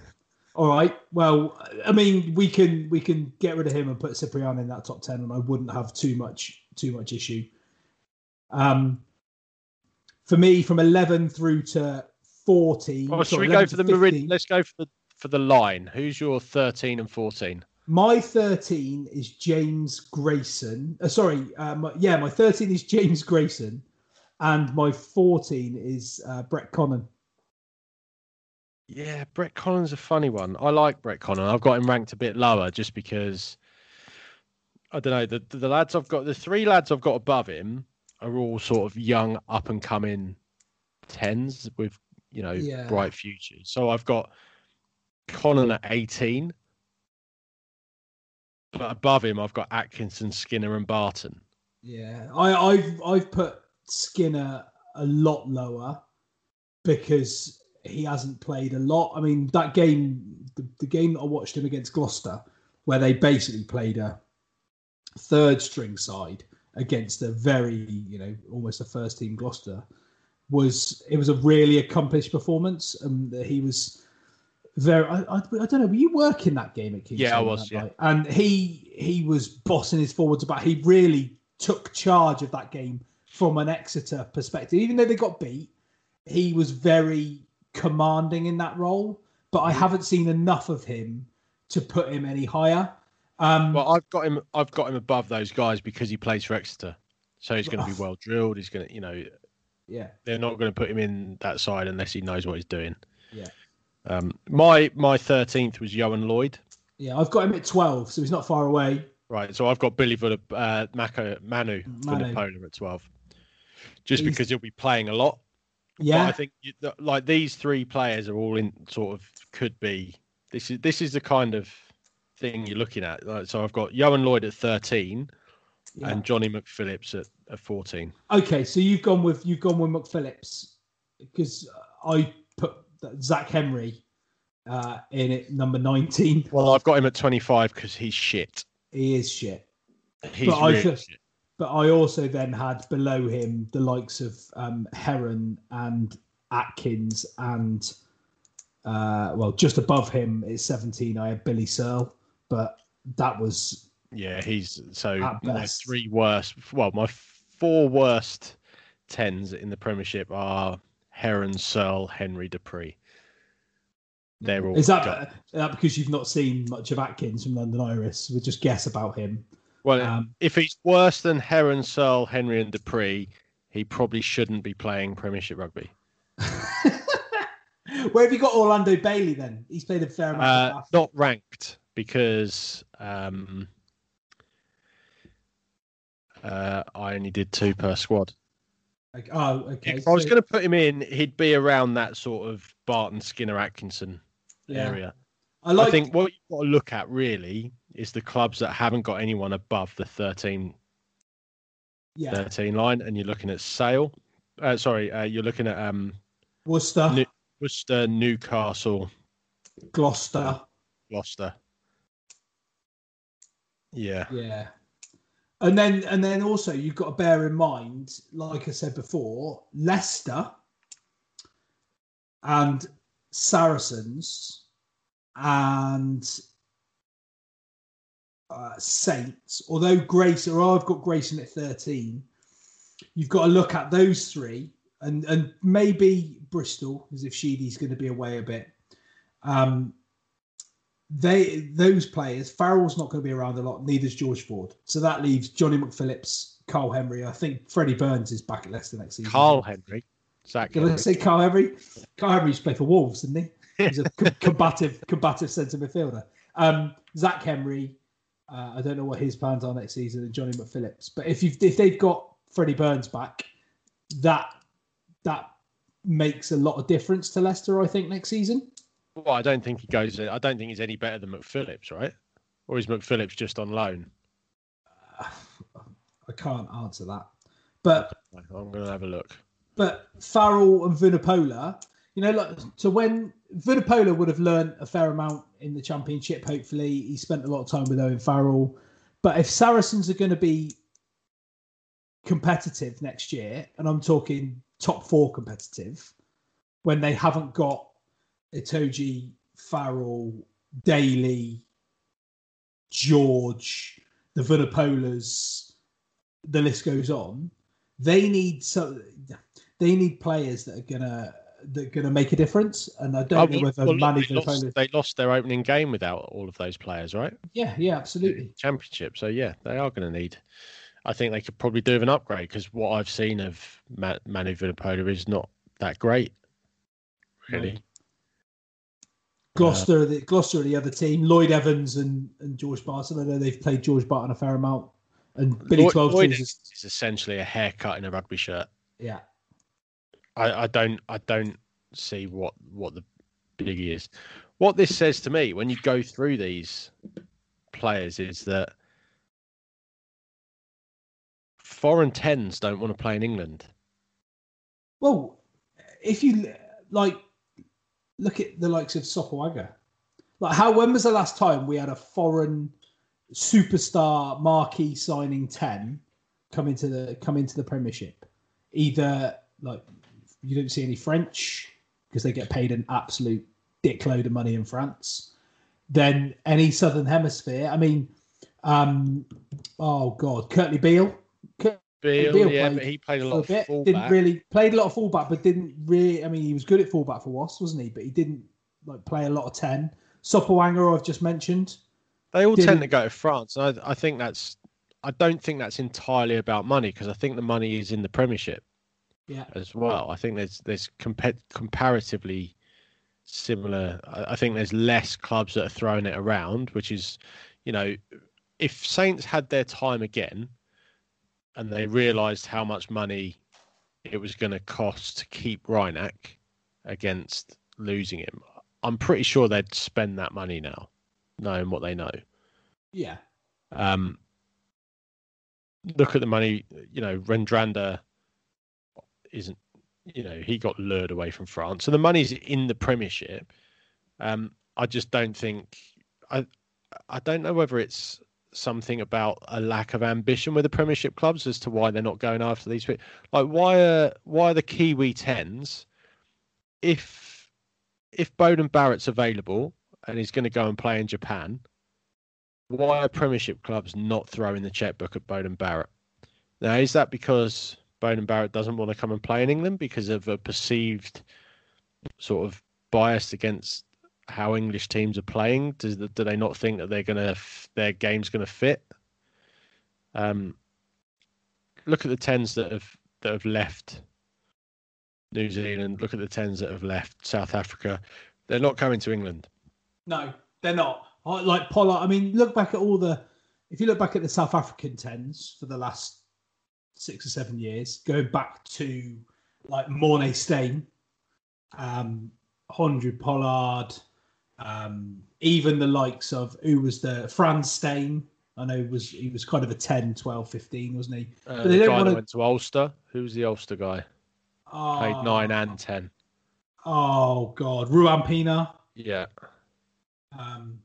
All right. Well, I mean, we can we can get rid of him and put Cipriani in that top ten, and I wouldn't have too much too much issue. Um, for me, from eleven through to fourteen. Oh, should we go for the merid? 15. Let's go for the for the line. Who's your thirteen and fourteen? My 13 is James Grayson. Uh, sorry, uh, my, yeah, my 13 is James Grayson, and my 14 is uh, Brett Connon. Yeah, Brett Connon a funny one. I like Brett Connon. I've got him ranked a bit lower just because I don't know the the lads I've got the three lads I've got above him are all sort of young up and coming tens with you know Yeah. bright futures. So I've got Connon at eighteen, but above him I've got Atkinson, Skinner, and Barton. Yeah, I, I've I've put Skinner a lot lower because he hasn't played a lot. I mean, that game, the, the game that I watched him against Gloucester, where they basically played a third string side against a very, you know, almost a first team Gloucester, was it was a really accomplished performance, and he was very. I, I, I don't know. Were you working that game at Kingston? Yeah, I was, yeah. night? And he he was bossing his forwards about. He really took charge of that game from an Exeter perspective. Even though they got beat, he was very commanding in that role. But I mm. haven't seen enough of him to put him any higher. Um, Well, I've got him. I've got him above those guys because he plays for Exeter, so he's going to be well drilled. He's going to, you know, yeah, they're not going to put him in that side unless he knows what he's doing. yeah, Um, my my thirteenth was Johan Lloyd. yeah. I've got him at twelve, so he's not far away. Right, so I've got Billy Villa, uh, Mako, Manu, Manu. Vunipola at twelve, just He's- because he'll be playing a lot. Yeah, But I think you, like these three players are all in sort of could be. This is this is the kind of thing you're looking at. Like, so I've got Johan Lloyd at thirteen, yeah. and Johnny McPhillips at, at fourteen. Okay, so you've gone with you've gone with McPhillips because I put Zach Henry uh, in at number nineteen. Well, I've got him at twenty five because he's shit. He is shit. He's But I really feel- shit. But I also then had below him the likes of um, Herron and Atkins, and uh, well, just above him is 17, I had Billy Searle, but that was Yeah, he's so my three worst. Well, my four worst tens in the Premiership are Herron, Searle, Henry, du Preez. They're all is that, that because you've not seen much of Atkins from London Iris? We just guess about him. well. um, if he's worse than Herron, Searle, Henry, and du Preez, he probably shouldn't be playing Premiership rugby. <laughs> Where have you got Orlando Bailey then? He's played a fair amount. Uh, not ranked because um, uh, I only did two per squad. Like, oh, okay. If I was going to put him in, he'd be around that sort of Barton, Skinner, Atkinson Yeah. area. I like. I think what you've got to look at really is the clubs that haven't got anyone above the 13, yeah, 13 line, and you're looking at Sale. Uh, sorry, uh, you're looking at um, Worcester, New- Worcester, Newcastle, Gloucester. Gloucester. Yeah, Yeah. And then and then also you've got to bear in mind, like I said before, Leicester and Saracens and uh, Saints, although Grace or I've got Grayson at 13, you've got to look at those three and and maybe Bristol, as if Sheedy's going to be away a bit. Um, they those players, Farrell's not going to be around a lot. Neither's George Ford. So that leaves Johnny McPhillips, Carl Henry. I think Freddie Burns is back at Leicester next season. Carl Henry. Did I Henry. say Carl Henry? Carl Henry used to play for Wolves, didn't he? He's a <laughs> co- combative, combative centre midfielder. Um, Zach Henry. Uh, I don't know what his plans are next season, and Johnny McPhillips. But if you if they've got Freddie Burns back, that that makes a lot of difference to Leicester. I think next season. Well, I don't think he goes. I don't think he's any better than McPhillips, right? Or is McPhillips just on loan? I can't answer that. But I'm going to have a look. but Farrell and Vunipola, you know, like so when Vunipola would have learned a fair amount in the championship. Hopefully, he spent a lot of time with Owen Farrell. But if Saracens are going to be competitive next year, and I'm talking top four competitive, when they haven't got Itoje, Farrell, Daly, George, the Vunipolas, the list goes on. They need so they need players that are gonna that are gonna make a difference. And I don't oh, know Oh, whether well, Manny they, lost, they lost their opening game without all of those players, right? Yeah, yeah, absolutely. Championship. So yeah, they are going to need. I think they could probably do with an upgrade because what I've seen of Ma- Manu Vunipola is not that great, really. Gloucester, the Gloucester the other team. Lloyd Evans and, and George Barton. I know they've played George Barton a fair amount. And Billy Lloyd- Twelve Lloyd is is is essentially a haircut in a rugby shirt. yeah. I, I don't I don't see what what the biggie is. What this says to me when you go through these players is that foreign tens don't want to play in England. Well, if you like, look at the likes of Sopoaga. Like, how when was the last time we had a foreign superstar marquee signing ten come into the come into the Premiership? Either like you don't see any French because they get paid an absolute dickload of money in France. Then any Southern Hemisphere. I mean, um, oh god, Kurtley Beale. Beale, Beale yeah, but he played a lot of bit. fullback. Didn't really played a lot of fullback, but didn't really. I mean, he was good at fullback for Wasps, wasn't he? But he didn't like play a lot of ten. Sopoaga, I've just mentioned. They all didn't- tend to go to France. and I, I think that's. I don't think that's entirely about money because I think the money is in the Premiership Yeah, as well. I think there's there's compa- comparatively similar. I, I think there's less clubs that are throwing it around, which is, you know, if Saints had their time again, and they realised how much money it was going to cost to keep Rhinak against losing him, I'm pretty sure they'd spend that money now, knowing what they know. yeah, Um, look at the money. You know, Rendranda isn't. You know, he got lured away from France, so the money's in the Premiership. Um, I just don't think. I I don't know whether it's something about a lack of ambition with the Premiership clubs as to why they're not going after these. Like, why are why are the Kiwi tens? If if Beauden Barrett's available and he's going to go and play in Japan, why are Premiership clubs not throwing the checkbook at Beauden Barrett? Now, is that because Beauden Barrett doesn't want to come and play in England because of a perceived sort of bias against how English teams are playing? Do they not think that they're gonna their game's gonna fit? Um, look at the tens that have that have left New Zealand. Look at the tens that have left South Africa. They're not coming to England. no, they're not. Like Pollard. I mean, look back at all the. If you look back at the South African tens for the last six or seven years, going back to like Morné Steyn, um, Handré Pollard, um, even the likes of who was the Frans Steyn. I know was he was kind of a 10, 12, 15, wasn't he? Uh, But the they don't guy wanna- went to Ulster. Who's the Ulster guy? Played Oh, nine and ten. Oh God, Ruan Pienaar. Yeah. Um,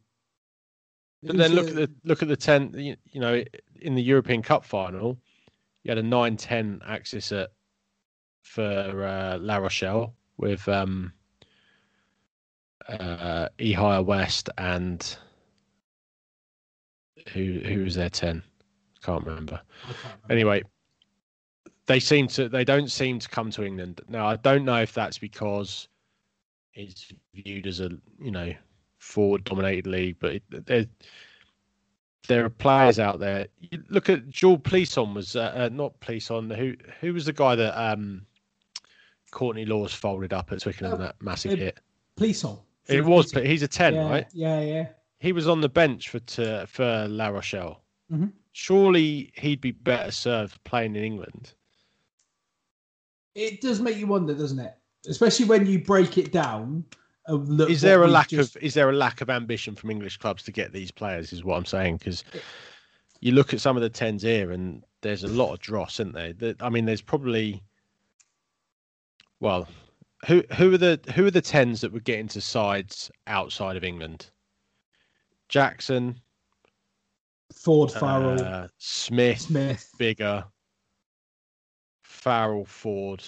But then look at the look at the ten. You, you know, in the European Cup final, you had a 9-10 axis at for uh, La Rochelle with um, uh, Ihaia West and who who was their ten? Can't remember. Can't remember. Anyway, they seem to they don't seem to come to England now. I don't know if that's because it's viewed as a you know forward dominated league, but it, there there are players out there. You look at Jules Plisson was uh, uh, not Plisson. Who who was the guy that um, Courtney Lawes folded up at Twickenham Oh, that massive uh, hit? Plisson. It was. He's a ten, yeah, right? Yeah, yeah. He was on the bench for to, for La Rochelle. Mhm. Surely he'd be better served playing in England. It does make you wonder, doesn't it? Especially when you break it down. Is there a lack just- of is there a lack of ambition from English clubs to get these players? Is what I'm saying because you look at some of the tens here, and there's a lot of dross, isn't there? That- I mean, there's probably well, who who are the who are the tens that would get into sides outside of England? Jackson, Ford, Farrell, uh, Smith, Smith. Biggar, Farrell, Ford.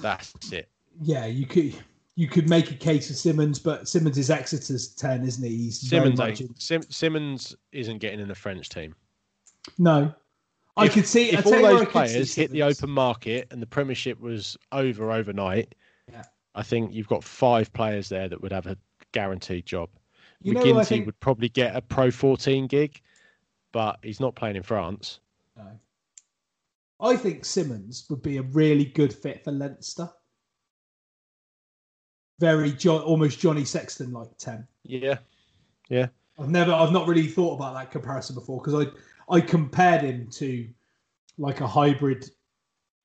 That's it. Yeah, you could you could make a case for Simmonds, but Simmonds is Exeter's ten, isn't he? He's Simmonds, in- Sim, Simmonds isn't getting in the French team. no. I If- could see if all you where I those players hit the open market and the Premiership was over overnight. I think you've got five players there that would have a guaranteed job. You know MacGinty think- would probably get a Pro 14 gig, but he's not playing in France. No. I think Simmonds would be a really good fit for Leinster. Very jo- almost Johnny Sexton like ten. Yeah, yeah. I've never, I've not really thought about that comparison before because I, I compared him to like a hybrid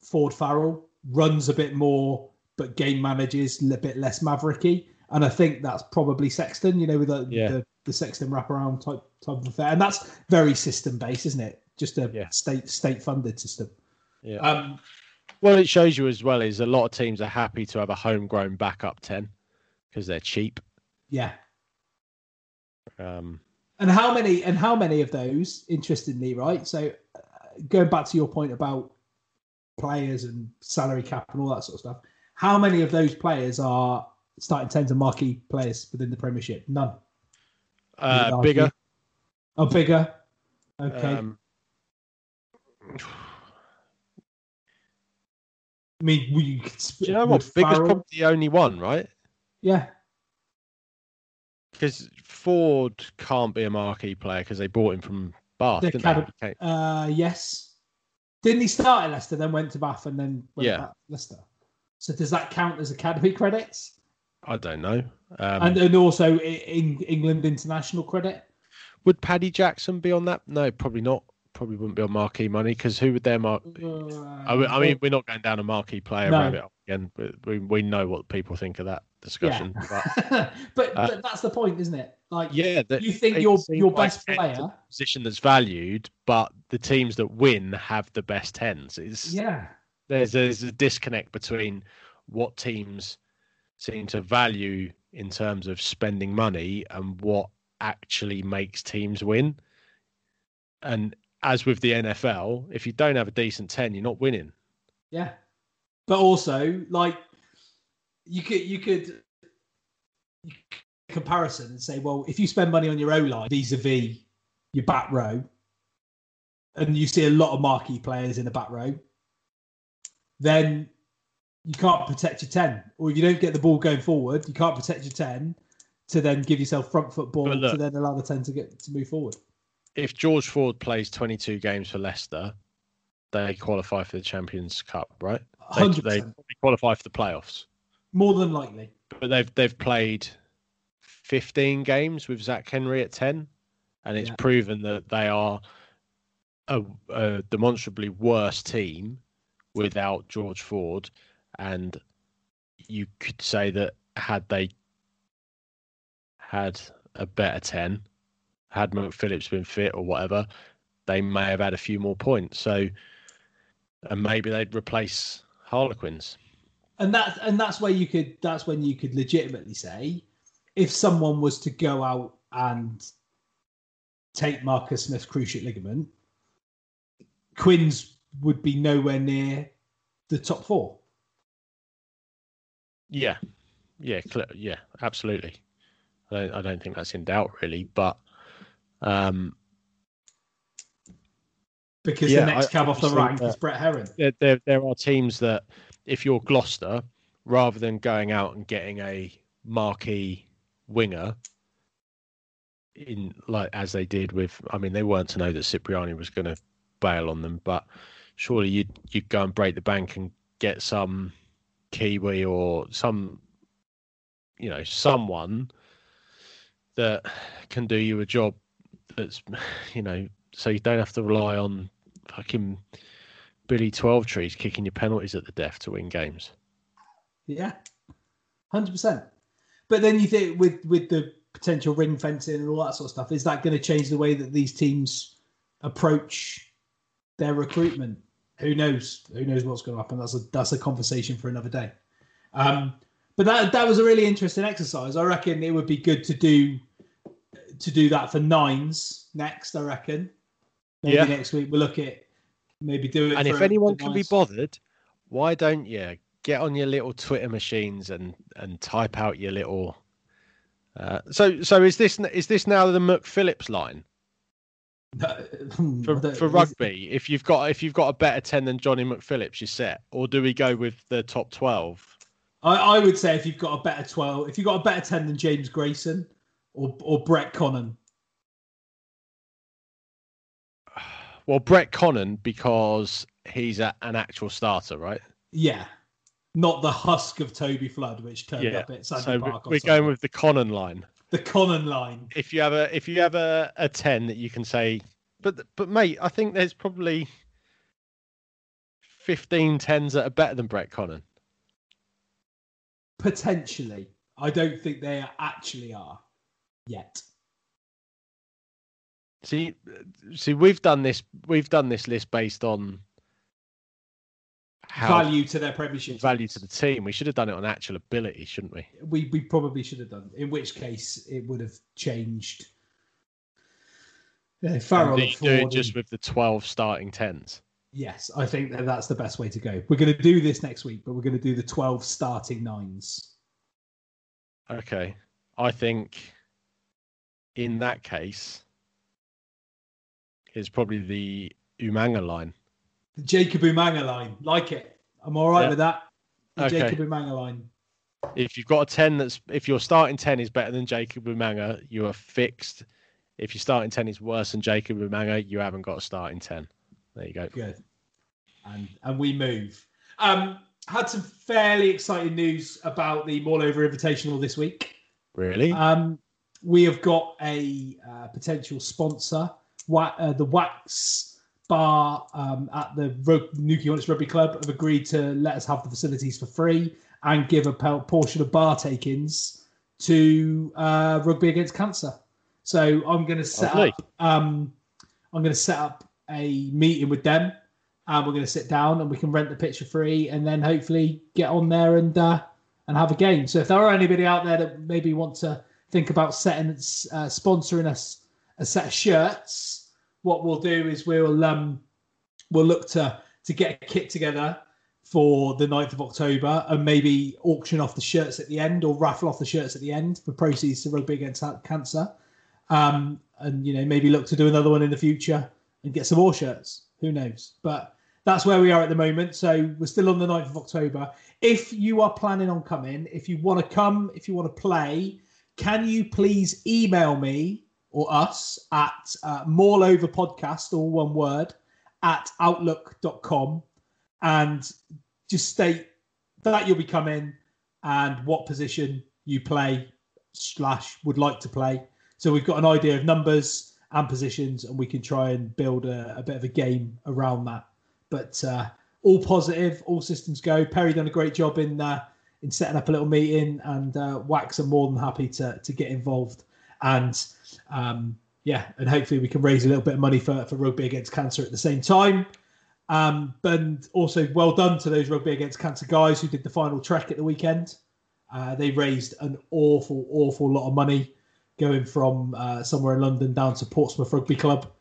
Ford Farrell, runs a bit more, but game manages a bit less mavericky, and I think that's probably Sexton. You know, with the Yeah. the, the Sexton wraparound type type of affair, and that's very system based, isn't it? Just a Yeah. state state funded system. Yeah. Um, Well, it shows you as well is a lot of teams are happy to have a homegrown backup 10 because they're cheap. yeah. Um, And how many and how many of those, interestingly, right? So uh, going back to your point about players and salary cap and all that sort of stuff, how many of those players are starting tens and marquee players within the Premiership? None. uh, Biggar. Oh, Biggar. Okay. Um, I mean, we could. do you know what? Biggar's probably the only one, right? Yeah. Because Ford can't be a marquee player because they bought him from Bath, The didn't they? Uh, yes. Didn't he start at Leicester, then went to Bath, and then went Yeah. back to Leicester? So does that count as academy <laughs> credits? I don't know. Um, and and also in England international credit? would Paddy Jackson be on that? No, probably not. Probably wouldn't be on marquee money because who would their mark? I, mean- I mean, we're not going down a marquee player No. rabbit again. but We, we know what people think of that discussion. <laughs> But but, Uh, but that's the point, isn't it? Like, yeah, that- you think your your best 10's player? position that's valued, but the teams that win have the best tens. It's, Yeah, there's there's a disconnect between what teams seem to value in terms of spending money and what actually makes teams win. And as with the NFL, if you don't have a decent 10, you're not winning. yeah. But also, like, you could you could you could comparison and say, well, if you spend money on your O line vis-a-vis your back row, and you see a lot of marquee players in the back row, then you can't protect your 10. Or if you don't get the ball going forward, you can't protect your 10 to then give yourself front foot ball look- to then allow the 10 to get to move forward. If George Ford plays 22 games for Leicester, they qualify for the Champions Cup, right? They, 100%. they qualify for the playoffs. More than likely. but they've they've played 15 games with Zach Henry at 10 and it's Yeah. proven that they are a, a demonstrably worse team without George Ford and you could say that had they had a better 10 had Mark Phillips been fit or whatever they may have had a few more points. So and maybe they'd replace Harlequins. And that and that's where you could that's when you could legitimately say if someone was to go out and take Marcus Smith's cruciate ligament, Quinn's would be nowhere near the top four. Yeah, yeah, cl- yeah, absolutely. I don't, I don't think that's in doubt really, but um, because Yeah, the next I- cab off the rank uh, is Brett Herron. There, there, there are teams that, if you're Gloucester, rather than going out and getting a marquee winger, in like as they did with, I mean, they weren't to know that Cipriani was going to bail on them, but surely you'd you'd go and break the bank and get some Kiwi or some, you know, someone that can do you a job that's, <sighs> you know, so you don't have to rely on fucking Billy Twelvetrees kicking your penalties at the death to win games. Yeah, hundred percent. But then you think with with the potential ring fencing and all that sort of stuff, is that going to change the way that these teams approach their recruitment? Who knows? Who knows what's going to happen? That's a that's a conversation for another day. Um, but that that was a really interesting exercise. I reckon it would be good to do to do that for nines next. I reckon maybe Yeah. next week we'll look at maybe do it. And if anyone can be bothered, why don't you get on your little Twitter machines and and type out your little. Uh, so so is this is this now the McPhillips line for, <laughs> The- for rugby? If you've got if you've got a better ten than Johnny McPhillips, you're set. Or do we go with the top twelve? I, I would say if you've got a better twelve, if you've got a better ten than James Grayson or or Brett Connon, <sighs> Well, Brett Connon because he's a, an actual starter, right? yeah, not the husk of Toby Flood, which turned up at Sandy so we- Park. on we're going with the Connon line. The Connon line. If you have a if you have a, a ten that you can say, but but mate, I think there's probably 15 tens that are better than Brett Connon. Potentially, I don't think they actually are yet. See, see, we've done this. We've done this list based on how Value to their Premiership. value to the team. We should have done it on actual ability, shouldn't we? We we probably should have done. In which case, it would have changed. Yeah, Farrell do, do it just with the 12 starting tens. Yes, I think that that's the best way to go. We're going to do this next week, but we're going to do the 12 starting nines. Okay, I think in that case, it's probably the Umaga line. The Jacob Umaga line. Like it. I'm all right Yeah. with that. The Okay. Jacob Umaga line. If you've got a 10 that's if your starting 10 is better than Jacob Umaga, you are fixed. If your starting 10 is worse than Jacob Umaga, you haven't got a starting 10. There you go. Good. And and we move. Um, had some fairly exciting news about the Mall Over Invitational this week. Really? Um, we have got a uh, potential sponsor, Wa- uh, the Wax Bar um, at the Rug- Nuki Hornets Rugby Club have agreed to let us have the facilities for free and give a portion of bar take-ins to uh, Rugby Against Cancer. So I'm going to set Lovely. up. Um, I'm going to set up a meeting with them, and we're going to sit down and we can rent the pitch for free, and then hopefully get on there and uh, and have a game. So if there are anybody out there that maybe want to think about setting uh, sponsoring us a set of shirts, what we'll do is we'll um we'll look to to get a kit together for the 9th of October and maybe auction off the shirts at the end or raffle off the shirts at the end for proceeds to Rugby Against Cancer. Um, and you know maybe look to do another one in the future and get some more shirts. Who knows? But that's where we are at the moment. So we're still on the 9th of October. If you are planning on coming, if you want to come, if you want to play, can you please email me or us at uh, Podcast, all one word, at outlook.com and just state that you'll be coming and what position you play slash would like to play. So we've got an idea of numbers and positions, and we can try and build a, a bit of a game around that. But uh, all positive, all systems go. Perry done a great job in uh, in setting up a little meeting, and uh, Wax are more than happy to to get involved. And um, yeah, and hopefully we can raise a little bit of money for for Rugby Against Cancer at the same time. Um, but also well done to those Rugby Against Cancer guys who did the final trek at the weekend. Uh, they raised an awful, awful lot of money going from uh, somewhere in London down to Portsmouth Rugby Club.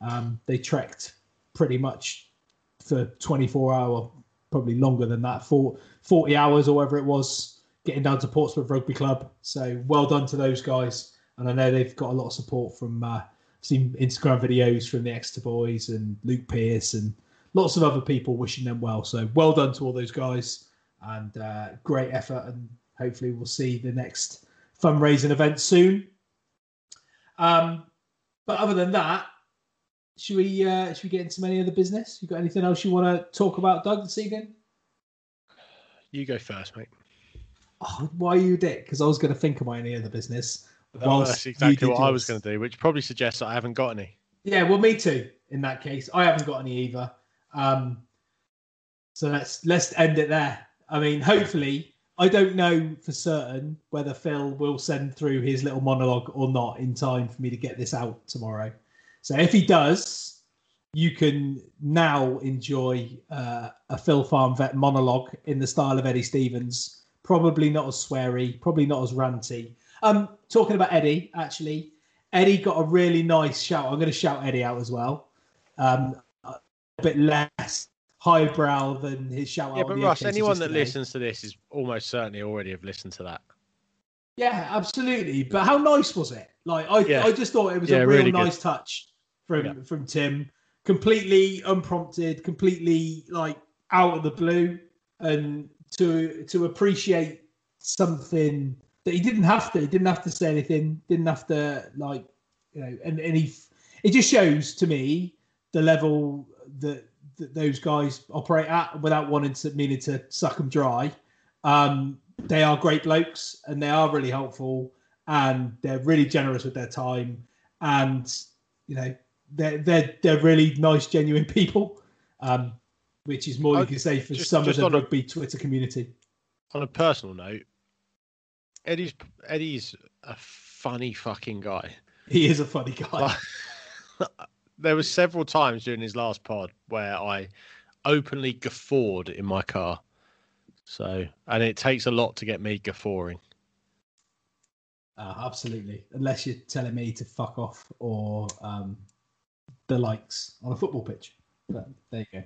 Um, they trekked pretty much for 24 hour, probably longer than that, for 40 hours or whatever it was, getting down to Portsmouth Rugby Club. So well done to those guys. And I know they've got a lot of support from uh, seen Instagram videos from the Exeter boys and Luke Pearce and lots of other people wishing them well. So well done to all those guys and uh, great effort. And hopefully we'll see the next fundraising event soon. Um, but other than that, should we uh, should we get into any other business? You got anything else you want to talk about, Doug, this evening? You go first, mate. Oh, why are you a dick? Because I was going to think about any other business. Well, that's exactly what I was going to do, which probably suggests that I haven't got any. Yeah, well, me too. In that case, I haven't got any either. Um, so let's let's end it there. I mean, hopefully, I don't know for certain whether Phil will send through his little monologue or not in time for me to get this out tomorrow. So if he does, you can now enjoy uh, a Phil Farm vet monologue in the style of Eddie Stevens. Probably not as sweary, probably not as ranty. Um, talking about Eddie, actually, Eddie got a really nice shout. I'm going to shout Eddie out as well. Um, a bit less highbrow than his shout yeah, out. but Ross, anyone that listens to this is almost certainly already have listened to that. Yeah, absolutely. But how nice was it? Like I, Yeah. I just thought it was Yeah, a real really good. nice touch from Yeah. from Tim. Completely unprompted, completely like out of the blue, and to to appreciate something that he didn't have to. He didn't have to say anything. Didn't have to like you know. And and he, it just shows to me the level that, that those guys operate at without wanting to meaning to suck them dry. Um, they are great blokes and they are really helpful and they're really generous with their time and you know they're they're they're really nice genuine <laughs> people um which is more you can say for just- some of the on a- rugby twitter community On a personal note, Eddie's Eddie's a funny fucking guy. he is a funny guy <laughs> there were several times during his last pod where I openly guffawed in my car. So, and it takes a lot to get me guffawing. uh, absolutely unless you're telling me to fuck off or um the likes on a football pitch but there you go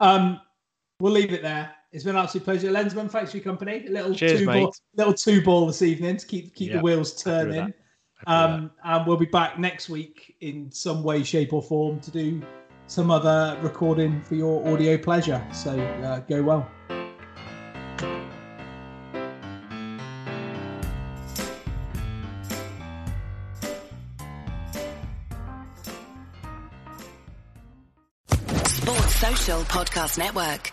um we'll leave it there it's been an absolute pleasure lensman thanks for your company a little Cheers, two ball little two ball this evening to keep keep Yeah, the wheels turning that. Happy with Um, and we'll be back next week in some way, shape, or form to do some other recording for your audio pleasure. So uh, go well. Sports Social Podcast Network.